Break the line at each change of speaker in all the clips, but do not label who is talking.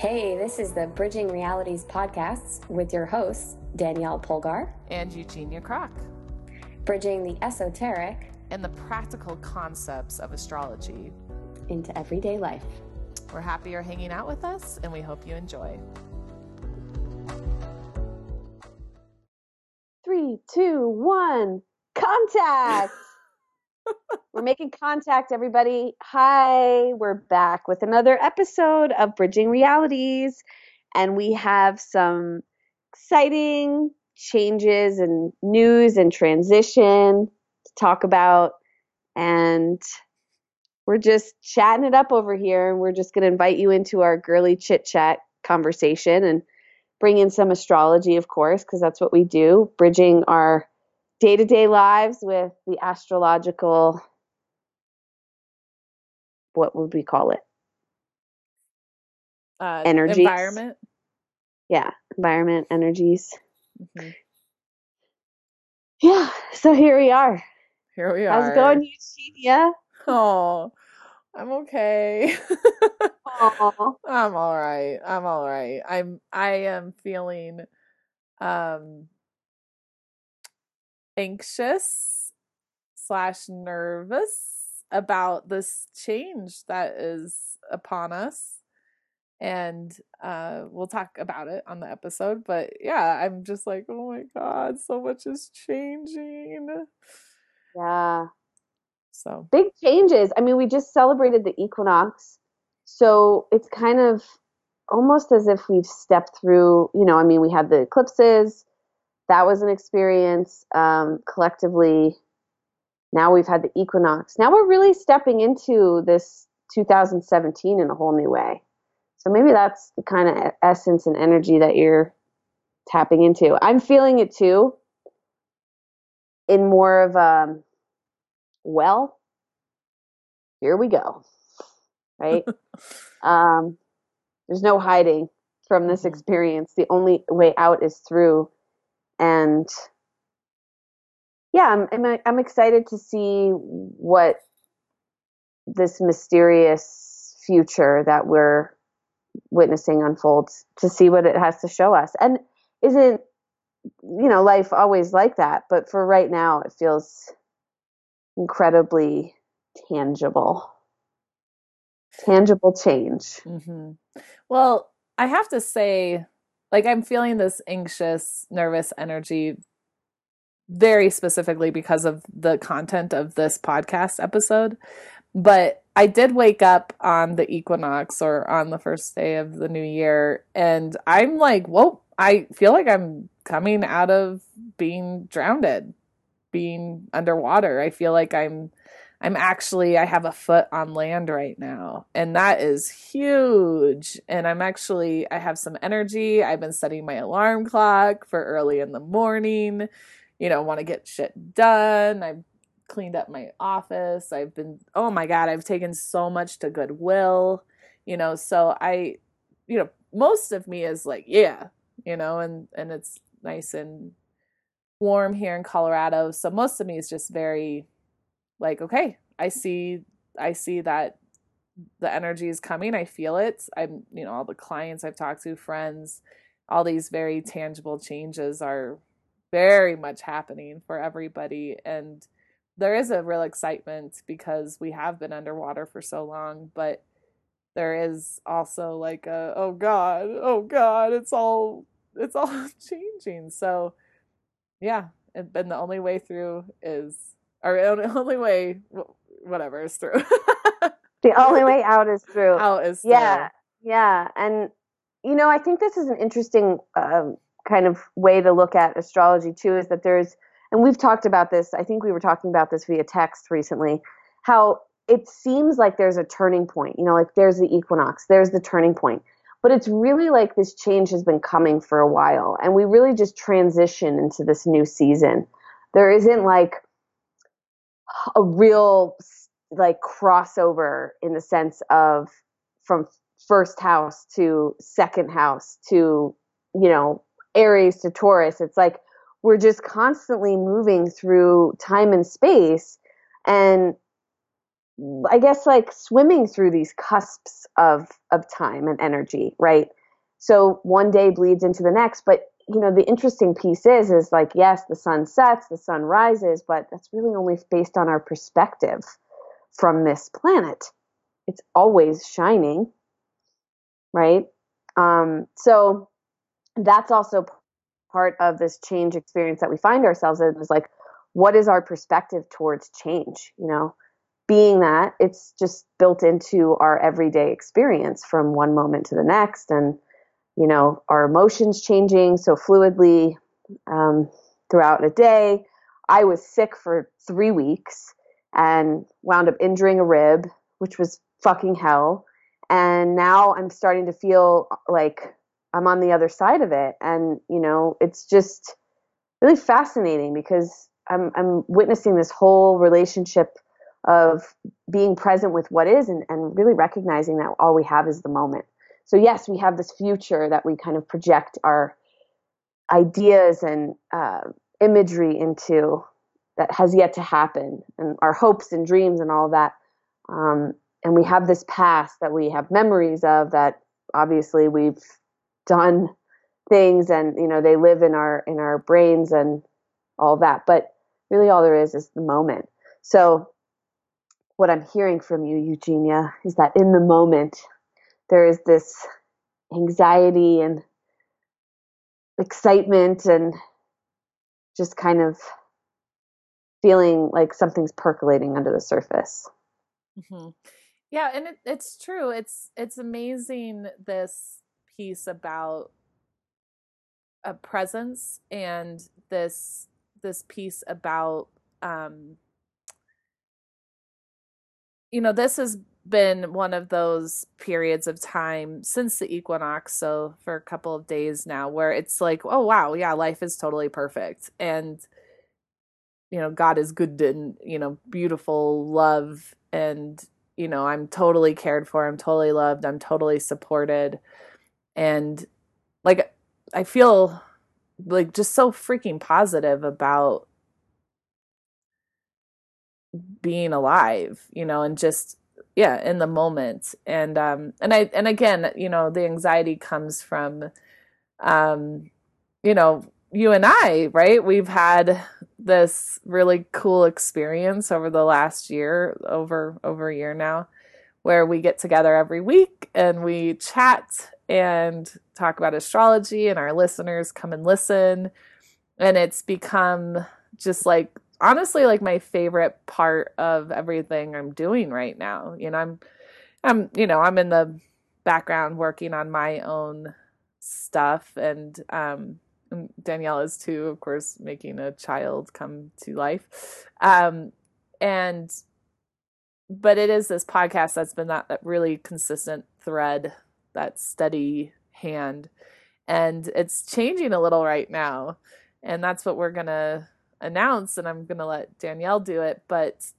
Hey, this is the Bridging Realities podcast with your hosts, Danielle Polgar
and Eugenia Kroc,
bridging the esoteric
and the practical concepts of astrology
into everyday life.
We're happy you're hanging out with us and we hope you enjoy.
Three, two, one, contact. we're making contact, everybody. Hi, we're back with another episode of Bridging Realities, and we have some exciting changes and news and transition to talk about. And we're just chatting it up over here, and we're just going to invite you into our girly chit chat conversation and bring in some astrology, of course, because that's what we do, bridging our day to day lives with the astrological, what would we call it?
Uh,
Energies.
Environment.
Yeah, environment, energies.
hmm
Yeah, so here we are.
Here we are.
How's it going, Eugenia?
Oh, I'm okay. I'm all right. I'm all right. I'm I am feeling um anxious slash nervous about this change that is upon us. And uh we'll talk about it on the episode. But yeah, I'm just like, oh my God, so much is changing.
Yeah,
So
big changes. I mean, we just celebrated the equinox. So it's kind of almost as if we've stepped through, you know, I mean, we had the eclipses. That was an experience um, collectively. Now we've had the equinox. Now we're really stepping into this 2017 in a whole new way. So maybe that's the kind of essence and energy that you're tapping into. I'm feeling it too in more of a, well, here we go. Right? um, there's no hiding from this
Mhm.
experience. The only way out is through. And yeah, I'm, I'm, I'm excited to see what this mysterious future that we're witnessing unfolds, to see what it has to show us. And isn't, you know, life always like that? But for right now, it feels incredibly tangible. Tangible change.
hmm Well, I have to say, like, I'm feeling this anxious, nervous energy very specifically because of the content of this podcast episode. But I did wake up on the equinox or on the first day of the new year, and I'm like, whoa, I feel like I'm coming out of being drowned, being underwater. I feel like I'm I'm actually I have a foot on land right now and that is huge and I'm actually I have some energy. I've been setting my alarm clock for early in the morning. You know, want to get shit done. I've cleaned up my office. I've been oh my god, I've taken so much to Goodwill. You know, so I you know, most of me is like, yeah, you know, and and it's nice and warm here in Colorado. So most of me is just very like okay i see i see that the energy is coming. I feel it. I'm you know all the clients i've talked to friends all these very tangible changes are very much happening for everybody. And there is a real excitement because we have been underwater for so long but there is also like a oh god oh god it's all it's all changing. So yeah and then the only way through is the only way whatever is through
The only way out is through.
out is through.
Yeah, yeah, and you know, I think this is an interesting um, kind of way to look at astrology too. Is that there's, and we've talked about this. I think we were talking about this via text recently. How it seems like there's a turning point. You know, like there's the equinox, there's the turning point, but it's really like this change has been coming for a while, and we really just transition into this new season. There isn't like a real like crossover in the sense of from first house to second house to you know aries to taurus it's like we're just constantly moving through time and space and I guess like swimming through these cusps of of time and energy, right? So one day bleeds into the next, but you know the interesting piece is is like yes, the sun sets, the sun rises, but that's really only based on our perspective from this planet. It's always shining, right? Um, so that's also part of this change experience that we find ourselves in is like what is our perspective towards change you know being that it's just built into our everyday experience from one moment to the next and you know our emotions changing so fluidly um, throughout a day. I was sick for three weeks and wound up injuring a rib which was fucking hell. And now i'm starting to feel like i'm on the other side of it. And you know it's just really fascinating because i'm i'm witnessing this whole relationship of being present with what is and, and really recognizing that all we have is the moment. So, yes, we have this future that we kind of project our ideas and uh, imagery into that has yet to happen, and our hopes and dreams and all that. Um, and we have this past that we have memories of that obviously we've done things and you know they live in our in our brains and all that but really all there is is the moment so what I'm hearing from you, Eugenia, is that in the moment there is this anxiety and excitement and just kind of feeling like something's percolating under the surface.
Mm-hmm. Yeah, and it, it's true. It's it's amazing this piece about a presence and this this piece about um, you know, this has been one of those periods of time since the equinox, so for a couple of days now, where it's like, oh wow, yeah, life is totally perfect. And you know, God is good and, you know, beautiful love and you know, I'm totally cared for, I'm totally loved, I'm totally supported. And like I feel like just so freaking positive about being alive, you know, and just yeah, in the moment. And um and I and again, you know, the anxiety comes from um you know, you and I, right? We've had this really cool experience over the last year, over over a year now, where we get together every week and we chat and talk about astrology and our listeners come and listen and it's become just like honestly like my favorite part of everything I'm doing right now. You know, I'm I'm you know, I'm in the background working on my own stuff and um Danielle is too, of course, making a child come to life. Um and but it is this podcast that's been that, that really consistent thread, that steady hand. And it's changing a little right now. And that's what we're gonna announce and I'm to let Danielle do it, but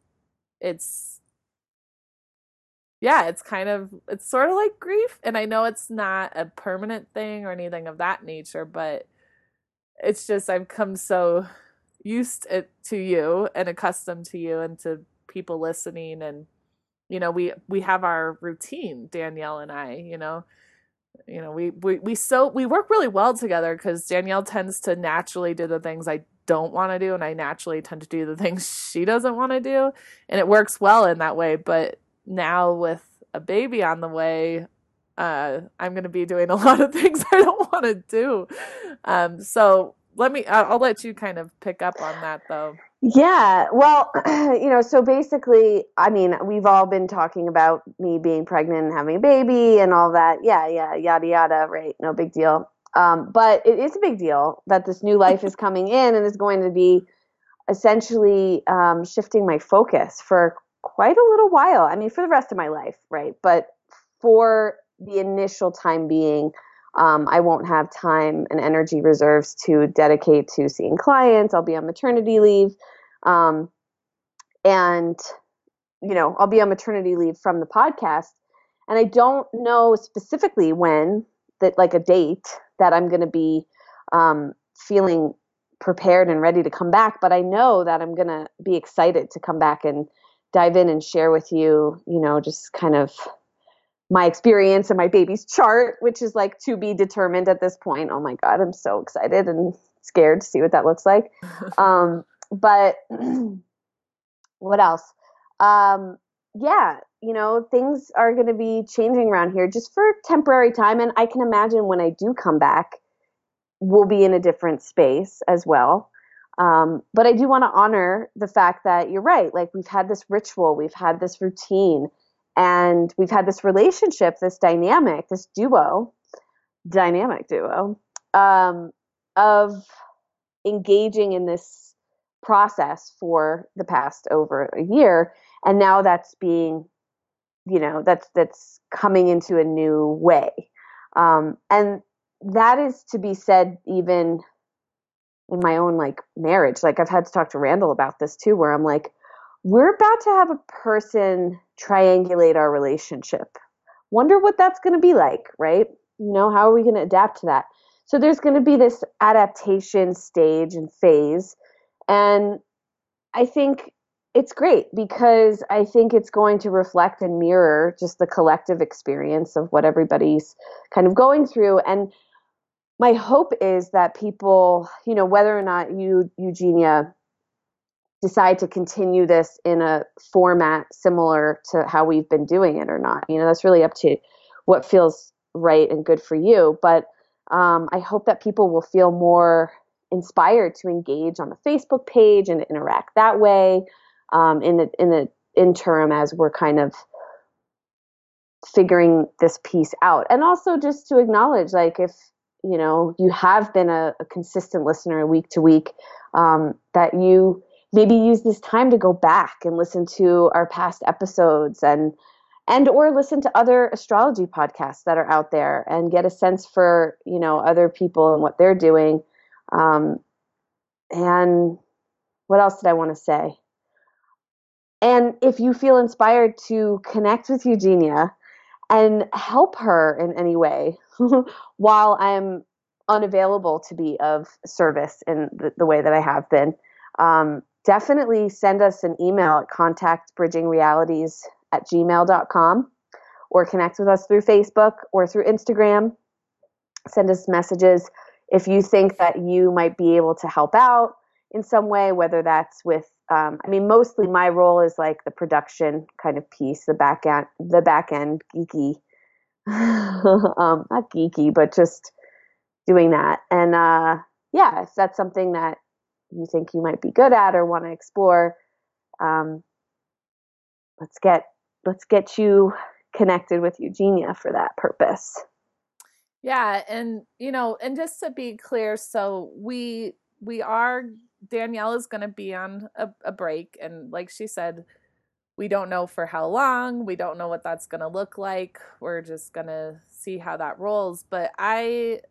it's yeah, it's kind of it's sort of like grief and I know it's not a permanent thing or anything of that nature, but it's just I've come so used it to you and accustomed to you and to people listening and you know we we have our routine Danielle and I you know? You know we we we so we work really well together cuz Danielle tends to naturally do the things I don't want to do and I naturally tend to do the things she doesn't want to do and it works well in that way but now with a baby on the way uh, I'm going to be doing a lot of things I don't want to do. Um, so let me I'll, I'll let you kind of pick up on that though.
Yeah well you know so basically I mean we've all been talking about me being pregnant and having a baby and all that. Yeah yeah yada yada right no big deal um, but it is a big deal that this new life is coming in and is going to be essentially um, shifting my focus for quite a little while. I mean, for the rest of my life, right? But for the initial time being, um, I won't have time and energy reserves to dedicate to seeing clients. I'll be on maternity leave. Um, and, you know, I'll be on maternity leave from the podcast. And I don't know specifically when that like a date that I'm going to be um, feeling prepared and ready to come back. But I know that I'm going to be excited to come back and dive in and share with you, you know, just kind of my experience and my baby's chart, which is like to be determined at this point. Oh my God, I'm so excited and scared to see what that looks like. um, but what else? Um, yeah, you know, things are going to be changing around here just for temporary time. And I can imagine when I do come back, we'll be in a different space as well. Um, but I do want to honor the fact that you're right. Like we've had this ritual, we've had this routine, and we've had this relationship, this dynamic, this duo, dynamic duo, um, of engaging in this process for the past over a year. And now that's being, you know, that's that's coming into a new way. Um, and that is to be said even in my own like marriage. Like I've had to talk to Randall about this too, where I'm like, we're about to have a person triangulate our relationship. Wonder what that's going to be like, right? You know, how are we going to adapt to that? So there's going to be this adaptation stage and phase. And I think it's great because I think it's going to reflect and mirror just the collective experience of what everybody's kind of going through. And my hope is that people, you know, whether or not you, Eugenia, decide to continue this in a format similar to how we've been doing it or not, you know, that's really up to what feels right and good for you. But um, I hope that people will feel more inspired to engage on the Facebook page and interact that way um, in the in the interim as we're kind of figuring this piece out, and also just to acknowledge, like if you know you have been a, a consistent listener week to week um, that you maybe use this time to go back and listen to our past episodes and and or listen to other astrology podcasts that are out there and get a sense for you know other people and what they're doing. Um, and what else did i want to say and if you feel inspired to connect with eugenia and help her in any way while I'm unavailable to be of service in the, the way that I have been, um, definitely send us an email at contactbridgingrealities at gmail.com or connect with us through Facebook or through Instagram. Send us messages if you think that you might be able to help out in some way, whether that's with um, I mean, mostly my role is like the production kind of piece, the back end, the back end geeky, um, not geeky, but just doing that. And uh, yeah, if that's something that you think you might be good at or want to explore, um, let's get let's get you connected with Eugenia for that purpose.
Yeah, and you know, and just to be clear, so we we are Danielle is going to be on a, a break. And like she said, we don't know for how long. We don't know what that's going to look like. We're just going to see how that rolls. But I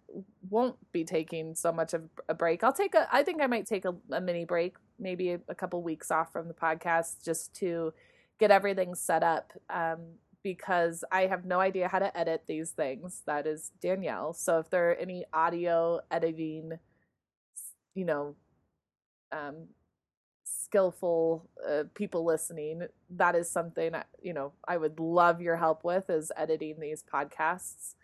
won't be taking so much of a break. I'll take a, I think I might take a, a mini break, maybe a, a, couple weeks off from the podcast just to get everything set up. Um, because I have no idea how to edit these things. That is Danielle. So if there are any audio editing, you know, um, skillful uh, people listening, that is something you know I would love your help with is editing these podcasts.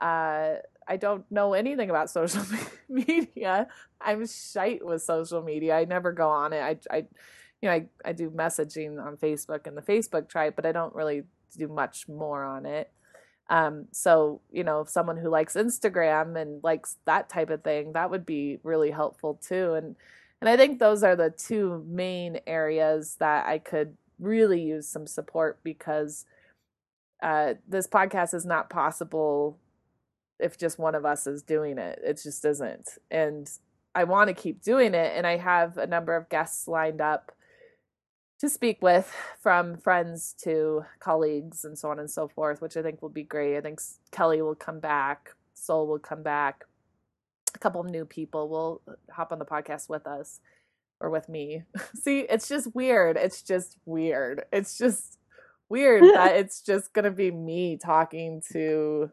Uh, I don't know anything about social media. I'm shite with social media. I never go on it. I, I you know, I, I do messaging on Facebook and the Facebook tribe, but I don't really do much more on it. Um, so, you know, someone who likes Instagram and likes that type of thing, that would be really helpful too. And and I think those are the two main areas that I could really use some support because uh, this podcast is not possible if just one of us is doing it. It just isn't. And I want to keep doing it. And I have a number of guests lined up to speak with from friends to colleagues and so on and so forth, which I think will be great. I think Kelly will come back, Soul will come back a couple of new people will uh, hop on the podcast with us or with me. See, it's just weird. It's just weird. It's just weird that it's just going to be me talking to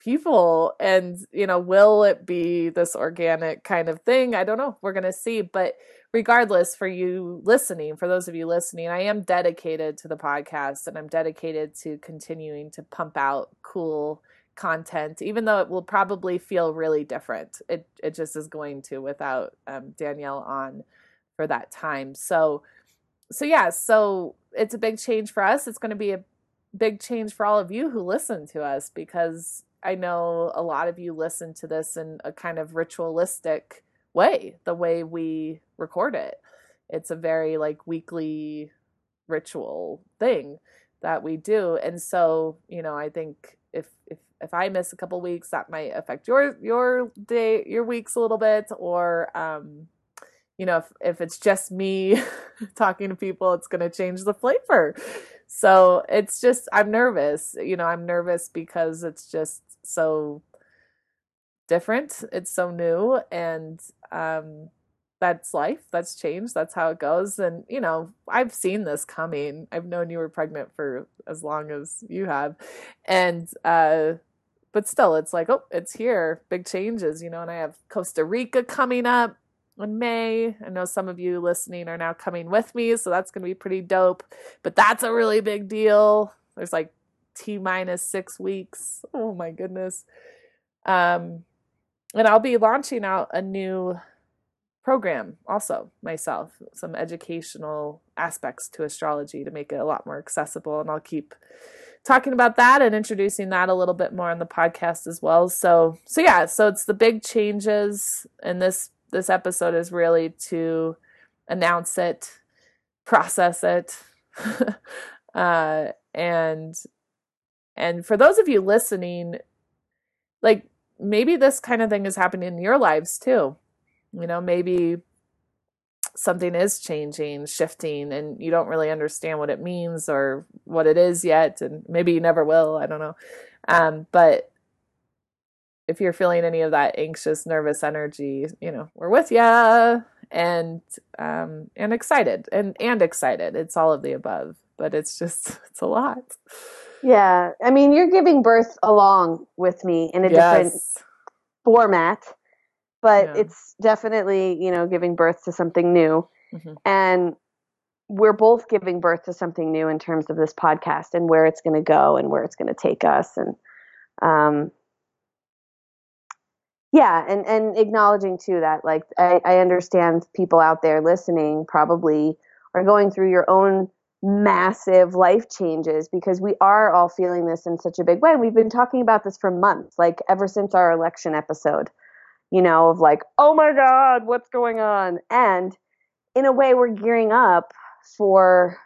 people and you know will it be this organic kind of thing i don't know we're going to see but regardless for you listening for those of you listening i am dedicated to the podcast and i'm dedicated to continuing to pump out cool content even though it will probably feel really different it it just is going to without um, danielle on for that time so so yeah so it's a big change for us it's going to be a big change for all of you who listen to us because I know a lot of you listen to this in a kind of ritualistic way, the way we record it. It's a very like weekly ritual thing that we do. And so, you know, I think if if if I miss a couple weeks, that might affect your your day, your weeks a little bit, or um, you know, if if it's just me talking to people, it's going to change the flavor. So it's just I'm nervous. You know, I'm nervous because it's just so different. It's so new and um that's life. That's change. That's how it goes. And you know, I've seen this coming. I've known you were pregnant for as long as you have. And uh but still it's like, oh, it's here. Big changes, you know, and I have Costa Rica coming up in May. I know some of you listening are now coming with me, so that's going to be pretty dope. But that's a really big deal. There's like T minus six weeks. Oh my goodness. Um, and I'll be launching out a new program also myself, some educational aspects to astrology to make it a lot more accessible. And I'll keep talking about that and introducing that a little bit more on the podcast as well. So, so yeah, so it's the big changes and this, this episode is really to announce it, process it, uh, and and for those of you listening, like maybe this kind of thing is happening in your lives too. You know, maybe something is changing, shifting, and you don't really understand what it means or what it is yet, and maybe you never will. I don't know. Um, but if you're feeling any of that anxious, nervous energy, you know, we're with you and um and excited and and excited. It's all of the above, but it's just it's a lot.
Yeah, I mean, you're giving birth along with me in a yes. different format, but yeah. it's definitely, you know, giving birth to something new. Mm-hmm. And we're both giving birth to something new in terms of this podcast and where it's going to go and where it's going to take us and um yeah and and acknowledging too that like I, I understand people out there listening probably are going through your own massive life changes because we are all feeling this in such a big way. We've been talking about this for months, like ever since our election episode, you know, of like, oh my God, what's going on? And in a way, we're gearing up for,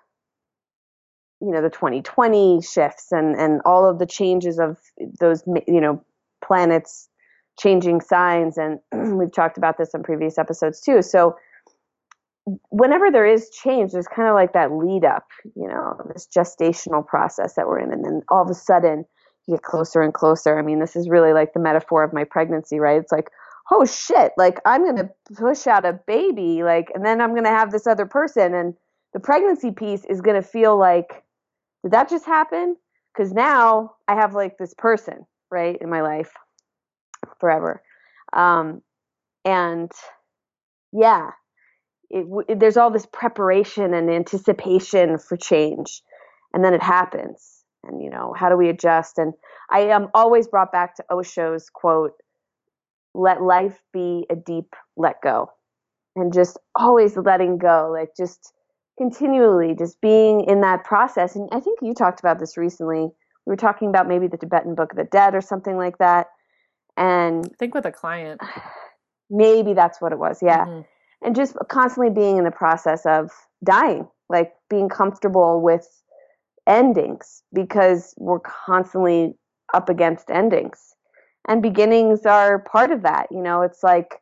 you know, the 2020 shifts and, and all of the changes of those, you know, planets changing signs. And we've talked about this in previous episodes too. So, whenever there is change, there's kind of like that lead up, you know, this gestational process that we're in. And then all of a sudden you get closer and closer. I mean, this is really like the metaphor of my pregnancy, right? It's like, oh shit, like I'm going to push out a baby, like, and then I'm going to have this other person. And the pregnancy piece is going to feel like, did that just happen? Because now I have like this person, right, in my life forever. Um, and yeah, it, it, there's all this preparation and anticipation for change and then it happens and you know how do we adjust and i am always brought back to osho's quote let life be a deep let go and just always letting go like just continually just being in that process. And i think you talked about this recently. We were talking about maybe the tibetan book of the dead or something like that. And
i think with a client.
maybe that's what it was yeah. Mm-hmm. And just constantly being in the process of dying, like being comfortable with endings because we're constantly up against endings. And beginnings are part of that. You know, it's like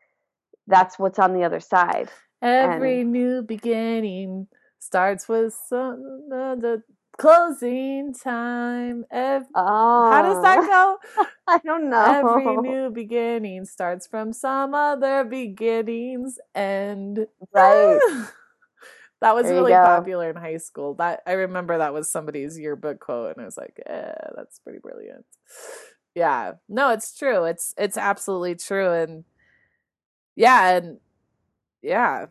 that's what's on the other side.
Every and, new beginning starts with some uh, the closing time. Every, oh. How does that
go? I don't know.
Every new beginning starts from some other beginnings and
right.
that was there really popular in high school. That I remember that was somebody's yearbook quote and I was like, "Yeah, that's pretty brilliant." Yeah. No, it's true. It's it's absolutely true and yeah, and yeah.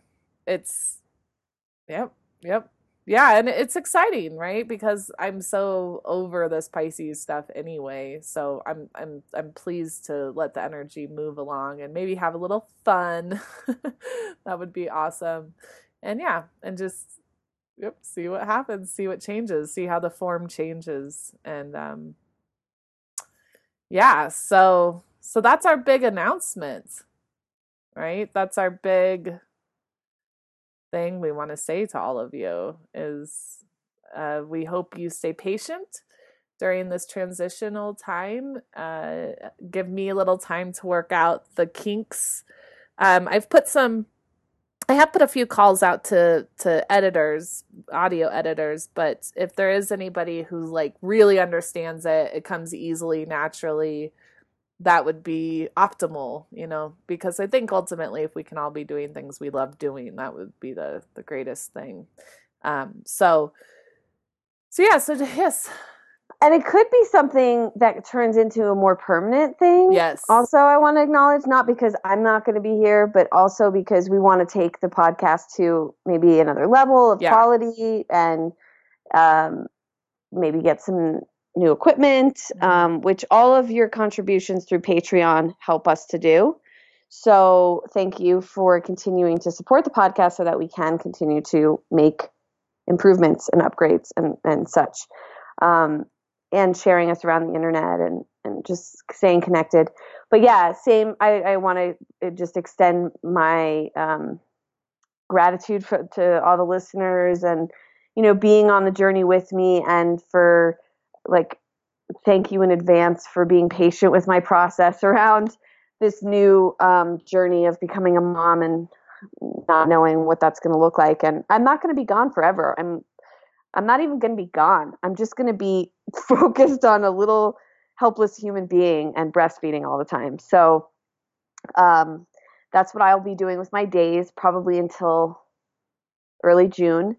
It's yep. Yep. Yeah, and it's exciting, right? Because I'm so over this Pisces stuff anyway. So I'm I'm I'm pleased to let the energy move along and maybe have a little fun. that would be awesome. And yeah, and just yep, see what happens, see what changes, see how the form changes and um yeah, so so that's our big announcement. Right? That's our big thing we want to say to all of you is uh, we hope you stay patient during this transitional time. Uh, give me a little time to work out the kinks. Um, I've put some I have put a few calls out to to editors, audio editors, but if there is anybody who like really understands it, it comes easily, naturally, that would be optimal, you know, because I think ultimately if we can all be doing things we love doing, that would be the the greatest thing. Um so so yeah, so yes,
and it could be something that turns into a more permanent thing.
Yes.
Also, I want to acknowledge not because I'm not going to be here, but also because we want to take the podcast to maybe another level of yeah. quality and um, maybe get some new equipment, mm-hmm. um, which all of your contributions through Patreon help us to do. So, thank you for continuing to support the podcast so that we can continue to make improvements and upgrades and, and such. Um, and sharing us around the internet and, and just staying connected. But yeah, same. I, I want to uh, just extend my um, gratitude for, to all the listeners and, you know, being on the journey with me and for like, thank you in advance for being patient with my process around this new um, journey of becoming a mom and not knowing what that's going to look like. And I'm not going to be gone forever. I'm I'm not even going to be gone. I'm just going to be focused on a little helpless human being and breastfeeding all the time. So um, that's what I'll be doing with my days, probably until early June.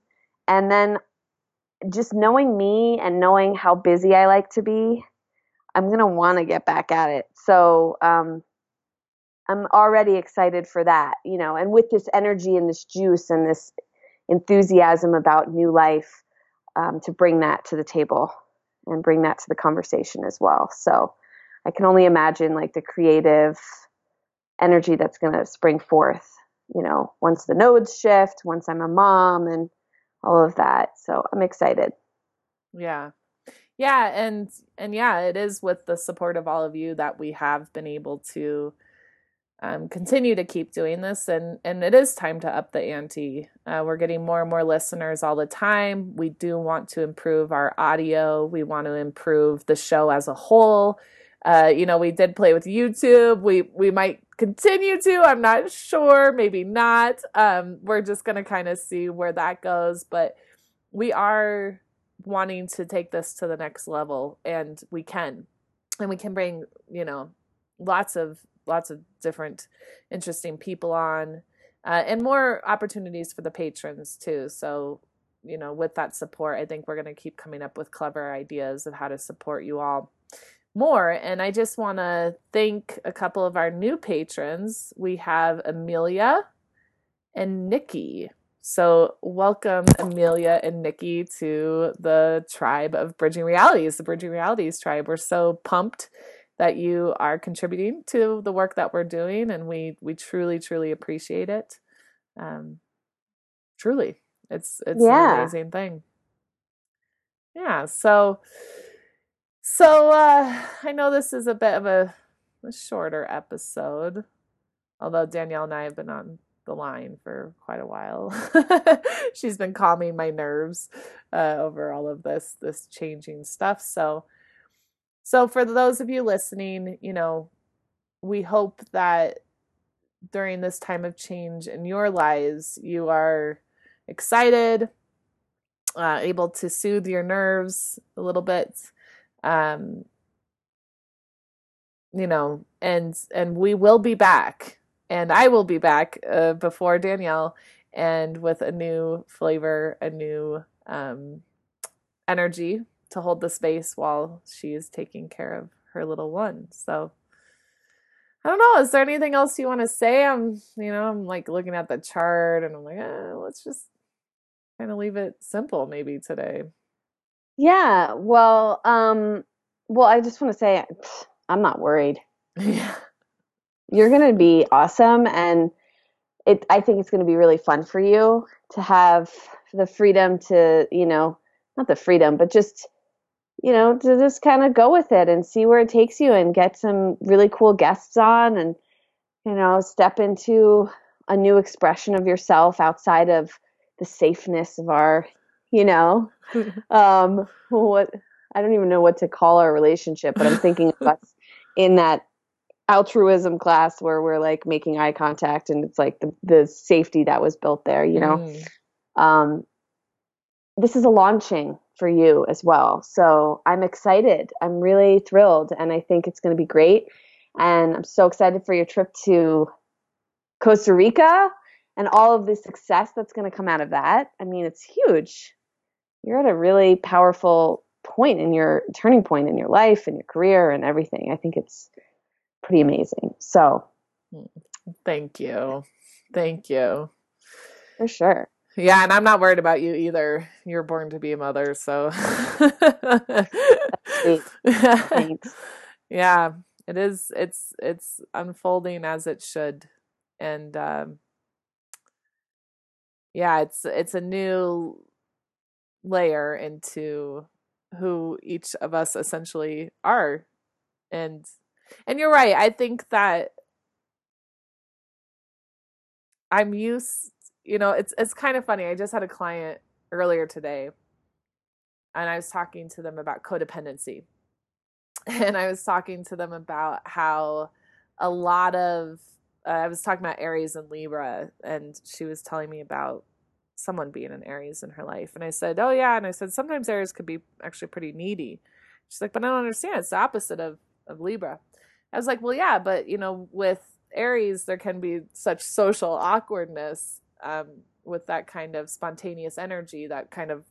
And then just knowing me and knowing how busy I like to be, I'm going to want to get back at it. So um, I'm already excited for that, you know, and with this energy and this juice and this enthusiasm about new life um, to bring that to the table and bring that to the conversation as well. So I can only imagine like the creative energy that's going to spring forth, you know, once the nodes shift, once I'm a mom and all of that. So I'm excited.
Yeah. Yeah, and and yeah, it is with the support of all of you that we have been able to um, continue to keep doing this. And and it is time to up the ante. Uh, we're getting more and more listeners all the time. We do want to improve our audio. We want to improve the show as a whole. Uh, you know we did play with youtube. We we might continue to. I'm not sure. Maybe not. Um, we're just gonna kind of see where that goes. But we are wanting to take this to the next level and we can. And we can bring you know lots of lots of different interesting people on uh, and more opportunities for the patrons too. So you know with that support i think we're going to keep coming up with clever ideas of how to support you all more. And i just want to thank a couple of our new patrons. We have amelia and nikki. So welcome amelia and nikki to the tribe of bridging realities the bridging realities tribe. We're so pumped that you are contributing to the work that we're doing and we we truly truly appreciate it. Um truly it's it's yeah. an amazing thing. Yeah so so uh i know this is a bit of a, a shorter episode although danielle and i have been on the line for quite a while. She's been calming my nerves uh, over all of this this changing stuff so so, for those of you listening, you know, we hope that during this time of change in your lives, you are excited, uh, able to soothe your nerves a little bit. Um, you know, and and we will be back, and I will be back uh, before Danielle, and with a new flavor, a new um, energy to hold the space while she is taking care of her little one. So I don't know. Is there anything else you want to say? I'm, you know, I'm like looking at the chart and I'm like, eh, let's just kind of leave it simple maybe today.
Yeah. Well, um, well, I just want to say I'm not worried.
Yeah.
You're going to be awesome. And it, I think it's going to be really fun for you to have the freedom to, you know, not the freedom, but just, you know, to just kind of go with it and see where it takes you and get some really cool guests on and, you know, step into a new expression of yourself outside of the safeness of our, you know, um, what I don't even know what to call our relationship, but I'm thinking of us in that altruism class where we're like making eye contact and it's like the, the safety that was built there, you know. Mm. Um, this is a launching for you as well. So I'm excited. I'm really thrilled and I think it's going to be great. And I'm so excited for your trip to Costa Rica and all of the success that's going to come out of that. I mean, it's huge. You're at a really powerful point in your turning point in your life and your career and everything. I think it's pretty amazing. So,
thank you. Thank you.
For sure.
Yeah, and I'm not worried about you either. You're born to be a mother, so Thanks. yeah, it is it's it's unfolding as it should. And um yeah, it's it's a new layer into who each of us essentially are. And and you're right. I think that I'm used you know, it's it's kind of funny. I just had a client earlier today and I was talking to them about codependency. And I was talking to them about how a lot of uh, I was talking about Aries and Libra and she was telling me about someone being an Aries in her life. And I said, "Oh yeah." And I said, "Sometimes Aries could be actually pretty needy." She's like, "But I don't understand. It's the opposite of of Libra." I was like, "Well, yeah, but you know, with Aries there can be such social awkwardness um, with that kind of spontaneous energy that kind of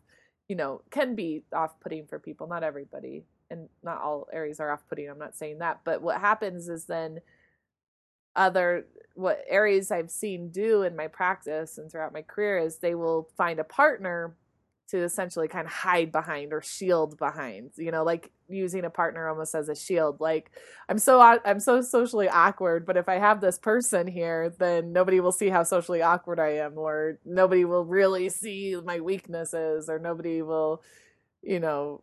you know can be off-putting for people not everybody and not all Aries are off-putting i'm not saying that but what happens is then other what Aries i've seen do in my practice and throughout my career is they will find a partner to essentially kind of hide behind or shield behind you know like using a partner almost as a shield like i'm so i'm so socially awkward but if i have this person here then nobody will see how socially awkward i am or nobody will really see my weaknesses or nobody will you know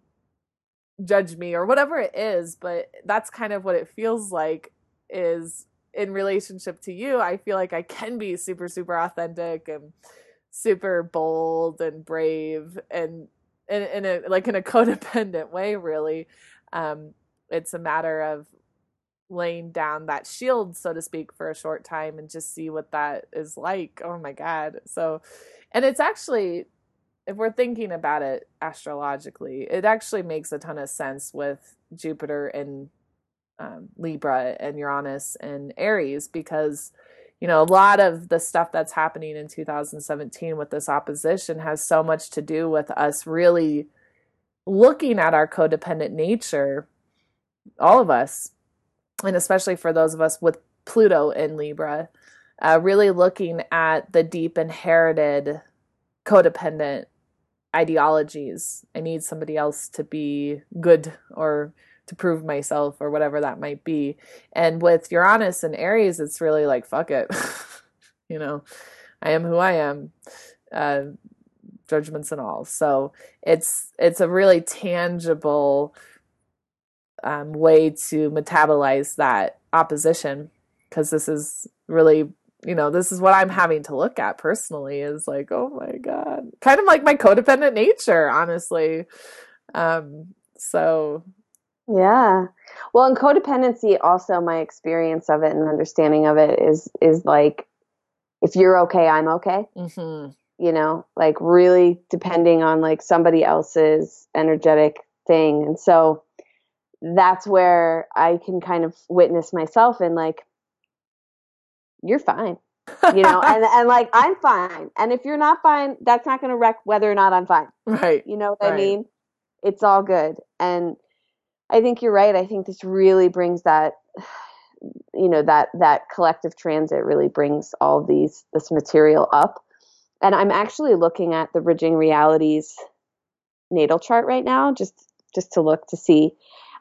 judge me or whatever it is but that's kind of what it feels like is in relationship to you. I feel like i can be super super authentic and super bold and brave and in, in a like in a codependent way really. Um it's a matter of laying down that shield so to speak for a short time and just see what that is like. Oh my god. So and it's actually if we're thinking about it astrologically it actually makes a ton of sense with jupiter and um, libra and uranus and aries because you know, a lot of the stuff that's happening in 2017 with this opposition has so much to do with us really looking at our codependent nature, all of us, and especially for those of us with Pluto in Libra, uh, really looking at the deep inherited codependent ideologies. I need somebody else to be good or to prove myself or whatever that might be. And with Uranus and Aries, it's really like, fuck it. you know, I am who I am. Uh, judgments and all. So it's it's a really tangible um, way to metabolize that opposition because this is really you know this is what I'm having to look at personally is like oh my god kind of like my codependent nature honestly um so
yeah. Well, in codependency, also my experience of it and understanding of it is is like, if you're okay, I'm okay. Mm-hmm. You know, like really depending on like somebody else's energetic thing, and so that's where I can kind of witness myself and like, you're fine. you know, and and like I'm fine, and if you're not fine, that's not going to wreck whether or not I'm fine.
Right.
You know what
right.
I mean? It's all good, and I think you're right. I think this really brings that you know that that collective transit really brings all these this material up. And I'm actually looking at the bridging realities natal chart right now just just to look to see.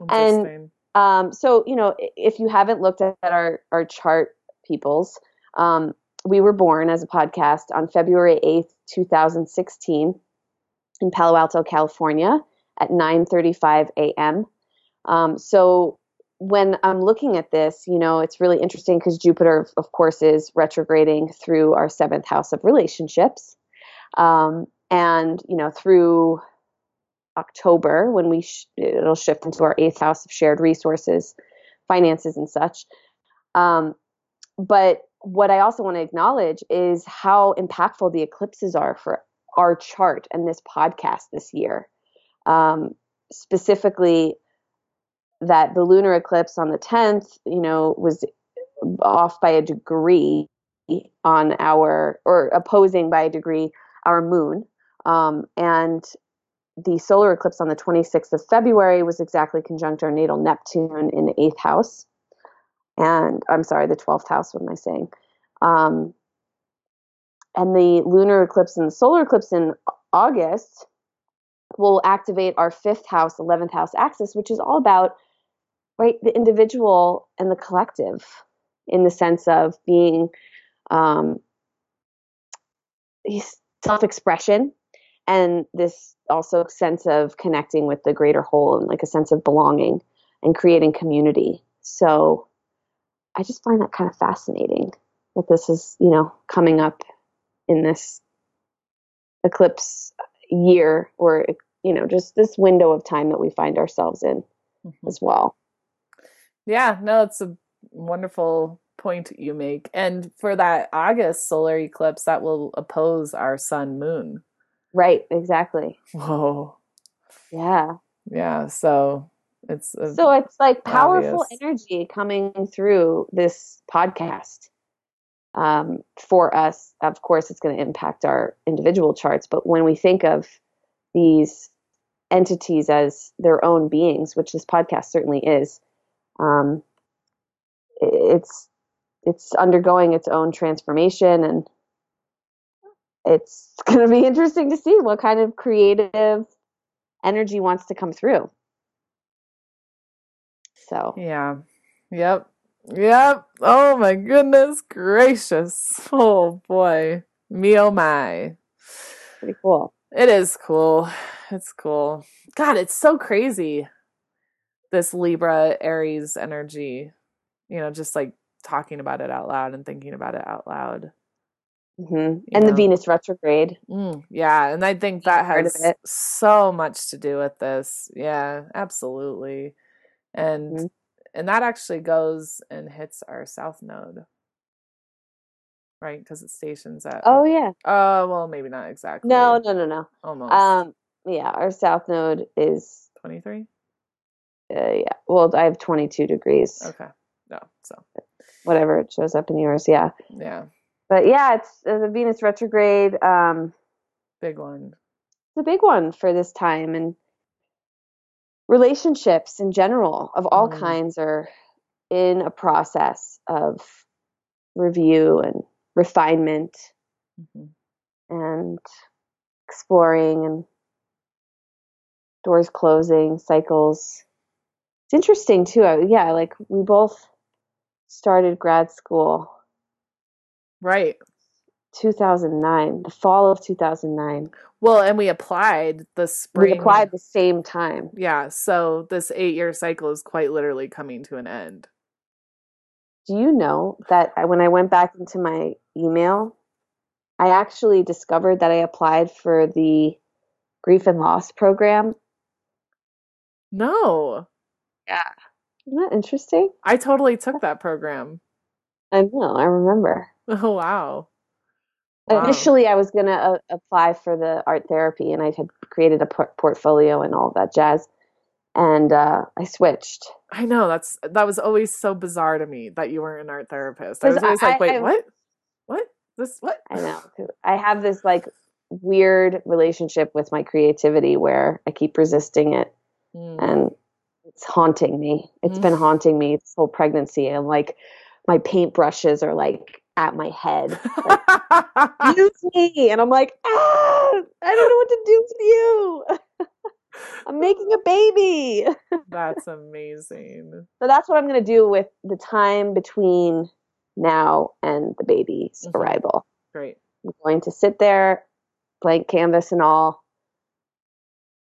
And um, so you know if you haven't looked at our our chart peoples um, we were born as a podcast on February 8th, 2016 in Palo Alto, California at 9:35 a.m. Um, so when I'm looking at this, you know, it's really interesting because Jupiter, of course, is retrograding through our seventh house of relationships, um, and you know, through October when we sh- it'll shift into our eighth house of shared resources, finances, and such. Um, but what I also want to acknowledge is how impactful the eclipses are for our chart and this podcast this year. Um, specifically, that the lunar eclipse on the 10th, you know, was off by a degree on our, or opposing by a degree our moon. Um, and the solar eclipse on the 26th of February was exactly conjunct our natal Neptune in the eighth house and I'm sorry, the 12th house, what am I saying? Um, and the lunar eclipse and the solar eclipse in August will activate our fifth house, 11th house axis, which is all about right the individual and the collective in the sense of being um, self-expression and this also sense of connecting with the greater whole and like a sense of belonging and creating community so I just find that kind of fascinating that this is, you know, coming up in this eclipse year or, you know, just this window of time that we find ourselves in mm-hmm. as well.
Yeah, no, it's a wonderful point you make. And for that August solar eclipse, that will oppose our sun moon.
Right, exactly.
Whoa.
Yeah.
Yeah. So it's
so it's like powerful obvious. energy coming through this podcast um, for us. Of course, it's going to impact our individual charts, but when we think of these entities as their own beings, which this podcast certainly is, um, it's it's undergoing its own transformation and it's going to be interesting to see what kind of creative energy wants to come through. So
yeah, yep, yep. Oh my goodness gracious! Oh boy, me oh my.
Pretty cool.
It is cool. It's cool. God, it's so crazy. This Libra Aries energy, you know, just like talking about it out loud and thinking about it out loud.
Mm-hmm. And know? the Venus retrograde.
Mm, yeah, and I think that has so much to do with this. Yeah, absolutely and mm-hmm. and that actually goes and hits our south node right because it stations at
oh yeah
oh uh, well maybe not exactly
no no no no
almost
um yeah our south node is
23
uh, yeah. Well i have 22 degrees.
Okay. No so.
Whatever it shows up in yours yeah.
Yeah.
But yeah it's uh, the venus retrograde um
big one.
it's a big one for this time and relationships in general of all mm. kinds are in a process of review and refinement mm-hmm. and exploring and doors closing cycles it's interesting too yeah like we both started grad school
right
2009 the fall of 2009
well, and we applied the spring.
We applied the same time.
Yeah, so this eight year cycle is quite literally coming to an end.
Do you know that when I went back into my email, I actually discovered that I applied for the grief and loss program?
No.
Yeah. Isn't that interesting?
I totally took that program.
I know, I remember.
Oh, wow.
Wow. Initially, I was going to uh, apply for the art therapy, and I had created a por- portfolio and all that jazz. And uh, I switched.
I know that's that was always so bizarre to me that you weren't an art therapist. I was always I, like, wait, I, what? What? This what?
I know. I have this like weird relationship with my creativity where I keep resisting it, mm. and it's haunting me. It's mm-hmm. been haunting me this whole pregnancy. And like my paintbrushes are like at my head. Like, Use me. And I'm like, ah, I don't know what to do with you. I'm making a baby.
that's amazing.
So that's what I'm going to do with the time between now and the baby's mm-hmm. arrival.
Great.
I'm going to sit there, blank canvas and all,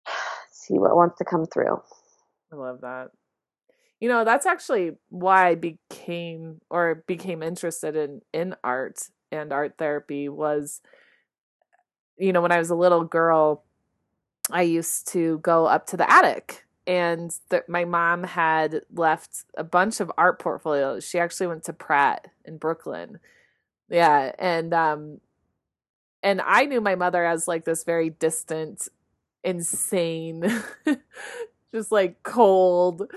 see what wants to come through.
I love that. You know, that's actually why I became or became interested in in art and art therapy was you know, when I was a little girl, I used to go up to the attic and the, my mom had left a bunch of art portfolios. She actually went to Pratt in Brooklyn. Yeah, and um and I knew my mother as like this very distant, insane, just like cold,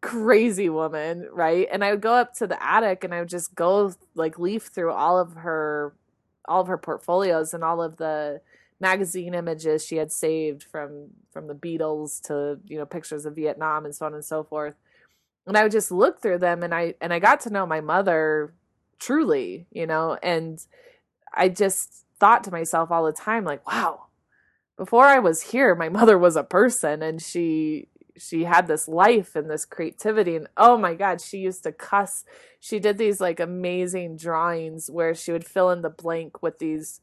crazy woman, right? And I would go up to the attic and I would just go like leaf through all of her all of her portfolios and all of the magazine images she had saved from from the Beatles to you know pictures of Vietnam and so on and so forth. And I would just look through them and I and I got to know my mother truly, you know, and I just thought to myself all the time like, wow, before I was here, my mother was a person and she she had this life and this creativity and oh my god she used to cuss she did these like amazing drawings where she would fill in the blank with these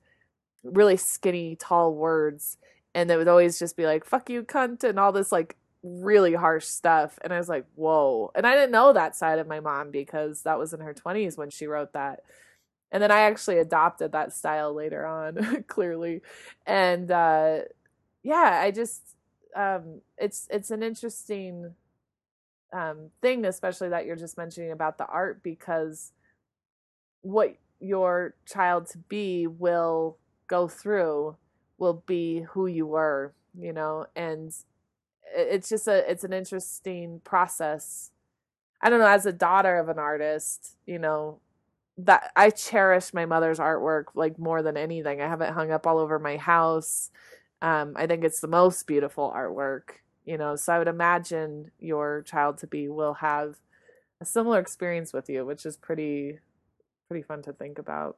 really skinny, tall words. And it would always just be like, fuck you, cunt, and all this like really harsh stuff. And I was like, whoa. And I didn't know that side of my mom because that was in her 20s when she wrote that. And then I actually adopted that style later on, clearly. And uh, yeah, I just, um, it's, it's an interesting um, thing, especially that you're just mentioning about the art because what your child to be will go through will be who you were, you know, and it's just a it's an interesting process. I don't know, as a daughter of an artist, you know, that I cherish my mother's artwork like more than anything. I have it hung up all over my house. Um, I think it's the most beautiful artwork, you know. So I would imagine your child to be will have a similar experience with you, which is pretty pretty fun to think about.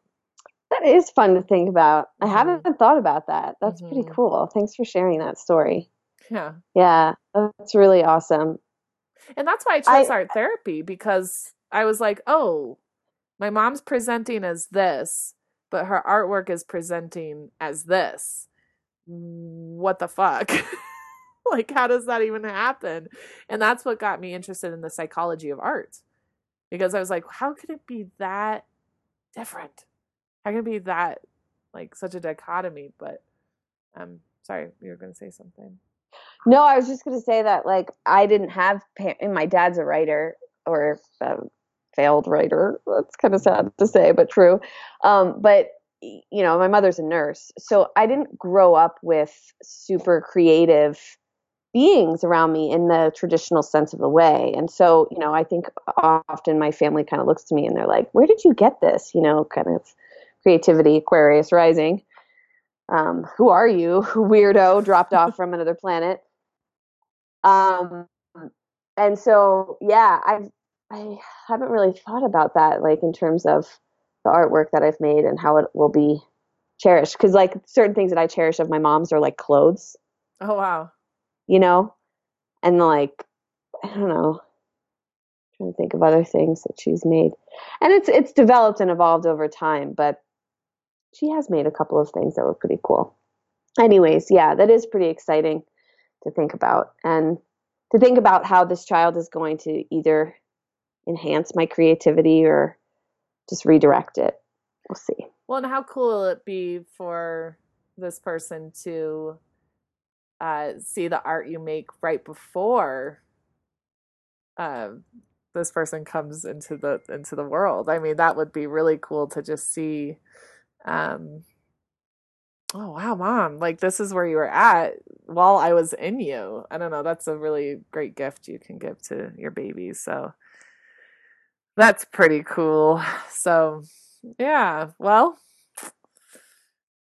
That is fun to think about. I mm-hmm. haven't thought about that. That's mm-hmm. pretty cool. Thanks for sharing that story.
Yeah.
Yeah. That's really awesome.
And that's why I chose I, art therapy because I was like, oh, my mom's presenting as this, but her artwork is presenting as this. What the fuck? like, how does that even happen? And that's what got me interested in the psychology of art because I was like, how could it be that different? how can it be that like such a dichotomy? But um, sorry, you were going to say something.
No, I was just going to say that like I didn't have and my dad's a writer or a failed writer. That's kind of sad to say, but true. Um, but you know, my mother's a nurse, so I didn't grow up with super creative beings around me in the traditional sense of the way. And so, you know, I think often my family kind of looks to me and they're like, "Where did you get this?" You know, kind of creativity, Aquarius rising. Um, who are you, weirdo, dropped off from another planet? Um, and so, yeah, I I haven't really thought about that, like in terms of the artwork that I've made and how it will be cherished. Because like certain things that I cherish of my mom's are like clothes.
Oh wow.
You know, and like I don't know, I'm trying to think of other things that she's made, and it's it's developed and evolved over time, but she has made a couple of things that were pretty cool. Anyways, yeah, that is pretty exciting to think about and to think about how this child is going to either enhance my creativity or just redirect it. We'll see.
Well, and how cool will it be for this person to uh, see the art you make right before uh, this person comes into the into the world? I mean, that would be really cool to just see um oh wow mom like this is where you were at while i was in you i don't know that's a really great gift you can give to your baby so that's pretty cool so yeah well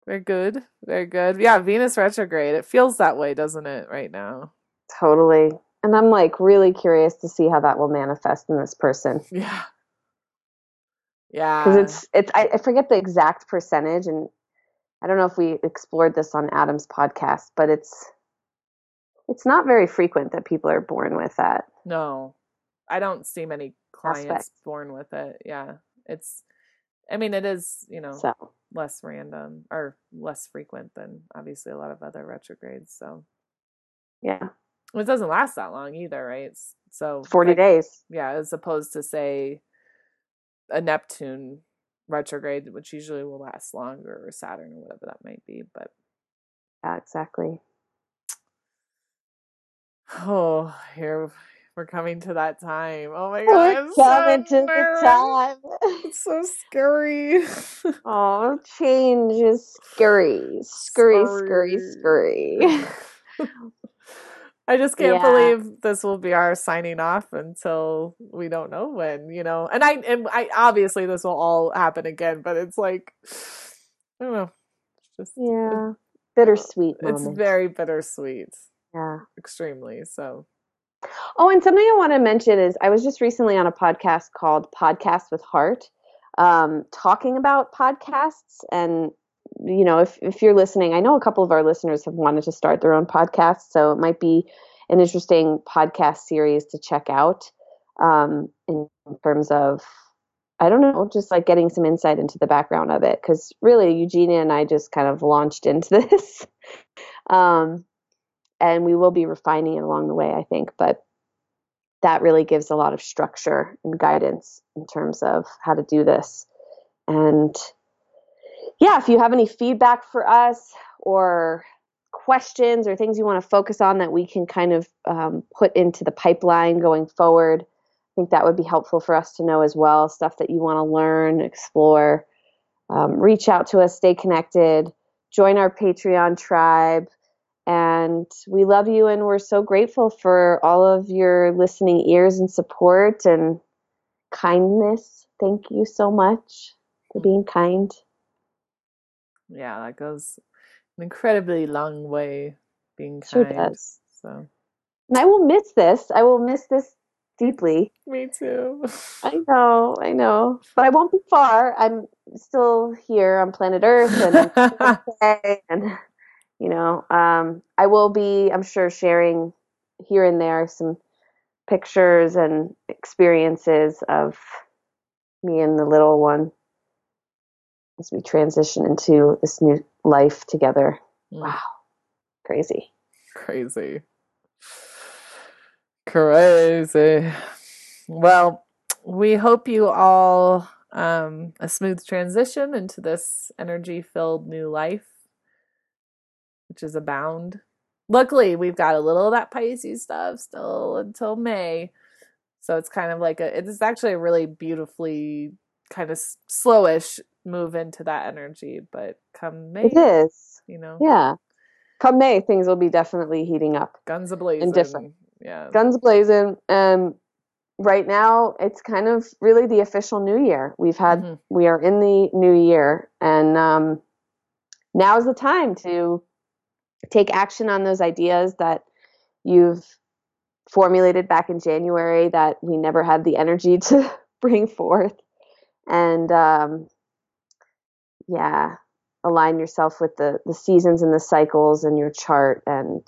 very good very good yeah venus retrograde it feels that way doesn't it right now
totally and I'm like really curious to see how that will manifest in this person.
Yeah. Yeah.
Because it's it's I, I forget the exact percentage, and I don't know if we explored this on Adam's podcast, but it's it's not very frequent that people are born with that.
No, I don't see many clients
Aspect.
born with it. Yeah, it's. I mean, it is you know
So
less random or less frequent than obviously a lot of other retrogrades. So
yeah,
it doesn't last that long either, right? So
forty
like,
days.
yeah, as opposed to say a Neptune retrograde, which usually will last longer, or Saturn or whatever that might be. But
Yeah, exactly.
oh, here we're coming to that time. Oh my god,
We're
I'm so
coming to the time.
It's so scary.
Oh, change is scary, scary, scary, scary.
I just can't
Yeah.
believe this will be our signing off until we don't know when, you know. And I and I obviously this will all happen again, but it's like I don't know. It's just
yeah, bittersweet
it's very bittersweet,
yeah.
extremely. So
Oh, and something I want to mention is I was just recently on a podcast called Podcast with Heart, um, talking about podcasts. And, you know, if, if you're listening, I know a couple of our listeners have wanted to start their own podcast. So it might be an interesting podcast series to check out um, in terms of, I don't know, just like getting some insight into the background of it. Because really, Eugenia and I just kind of launched into this. um, and we will be refining it along the way, I think. But that really gives a lot of structure and guidance in terms of how to do this. And yeah, if you have any feedback for us or questions or things you want to focus on that we can kind of um, put into the pipeline going forward, I think that would be helpful for us to know as well. Stuff that you want to learn, explore, um, reach out to us, stay connected, join our Patreon tribe. And we love you, and we're so grateful for all of your listening ears and support and kindness. Thank you so much for being kind.
yeah, that goes an incredibly long way being kind.
Sure does.
So
And I will miss this. I will miss this deeply.
me too.
I know, I know. But I won't be far. I'm still here on planet Earth and okay, and you know, um, I will be, I'm sure, sharing here and there some pictures and experiences of me and the little one as we transition into this new life together.
Mm.
Wow, crazy.
Crazy. Crazy. Well, we hope you all um, a smooth transition into this energy filled new life, which is abound. Luckily, we've got a little of that Pisces stuff still until May. So it's kind of like a, it's actually a really beautifully kind of s- slowish move into that energy. But come May,
It is.
you know,
Yeah. Come May, things will be definitely heating up.
guns ablazing.
different.
Yeah.
Guns blazing. Um, right now, it's kind of really the official new year. We've had,
Mhm.
we are in the new year, and um, now is the time to take action on those ideas that you've formulated back in January that we never had the energy to bring forth. And um, yeah, align yourself with the, the seasons and the cycles and your chart and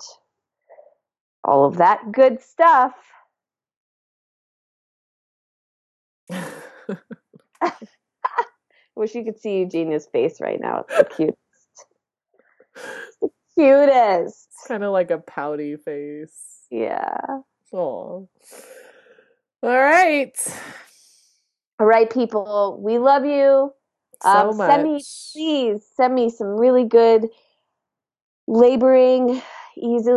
all of that good stuff. I Wish you could see Eugenia's face right now. It's the cutest. Cutest.
kind of like a pouty face.
Yeah.
Oh. All right.
All right, people. We love you.
So
Um,
much.
send me, please send me some really good laboring, easy,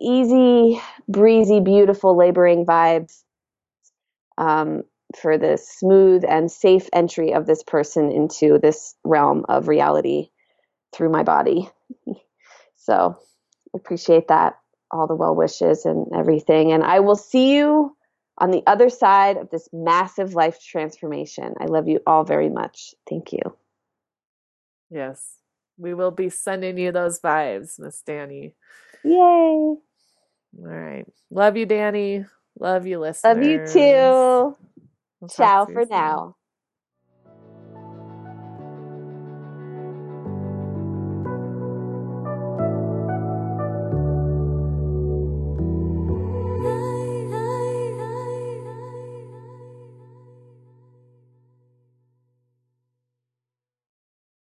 easy, breezy, beautiful laboring vibes um, for the smooth and safe entry of this person into this realm of reality through my body. So appreciate that, all the well wishes and everything. And I will see you on the other side of this massive life transformation. I love you all very much. Thank you.
Yes. We will be sending you those vibes, Miss Dani.
Yay.
All right. Love you, Dani. Love you, listeners.
Love you too.
We'll
Ciao
you
for
soon.
now.